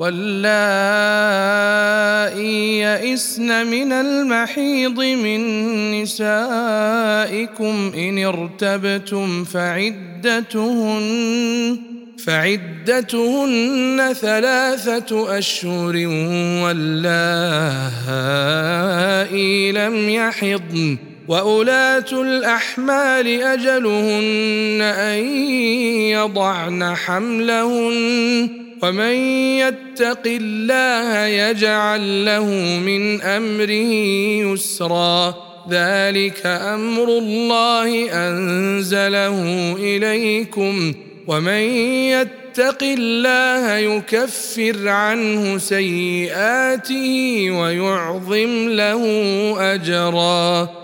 واللائي يئسن من المحيض من نسائكم إن ارتبتم فعدتهن فعدتهن ثلاثة أشهر واللائي لم يحضن. وأولاة الأحمال أجلهن أن يضعن حملهن ومن يتق الله يجعل له من أمره يسرا. ذلك أمر الله أنزله إليكم ومن يتق الله يكفر عنه سيئاته ويعظم له أجرا.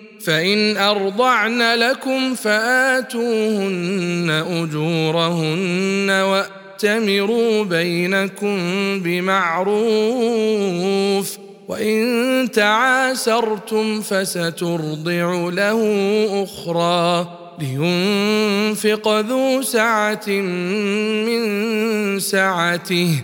فإن أرضعن لكم فآتوهن أجورهن وأ فاعتمروا بينكم بمعروف وإن تعاسرتم فسترضع له أخرى لينفق ذو سعة من سعته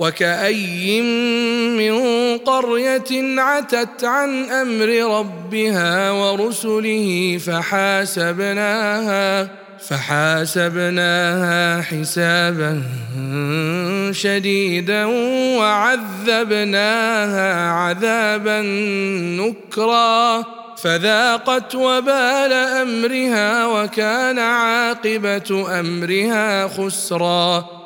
وكأي من قرية عتت عن أمر ربها ورسله فحاسبناها فحاسبناها حسابا شديدا وعذبناها عذابا نكرا فذاقت وبال أمرها وكان عاقبة أمرها خسرا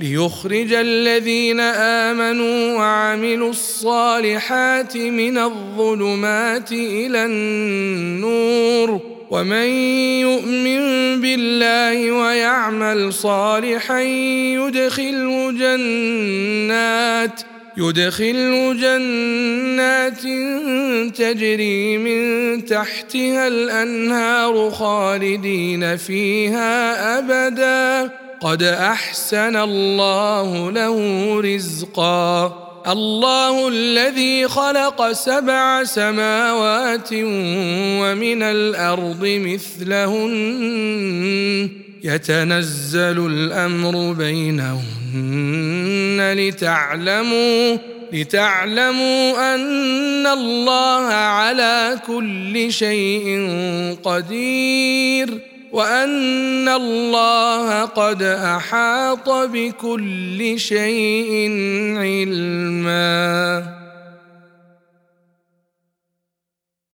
ليخرج الذين آمنوا وعملوا الصالحات من الظلمات إلى النور. ومن يؤمن بالله ويعمل صالحا يدخله جنات يدخل جنات تجري من تحتها الأنهار خالدين فيها أبدا. قد أحسن الله له رزقا. الله الذي خلق سبع سماوات ومن الأرض مثلهن. يتنزل الأمر بينهن لتعلموا لتعلموا أن الله على كل شيء قدير. وأن الله قد أحاط بكل شيء علما.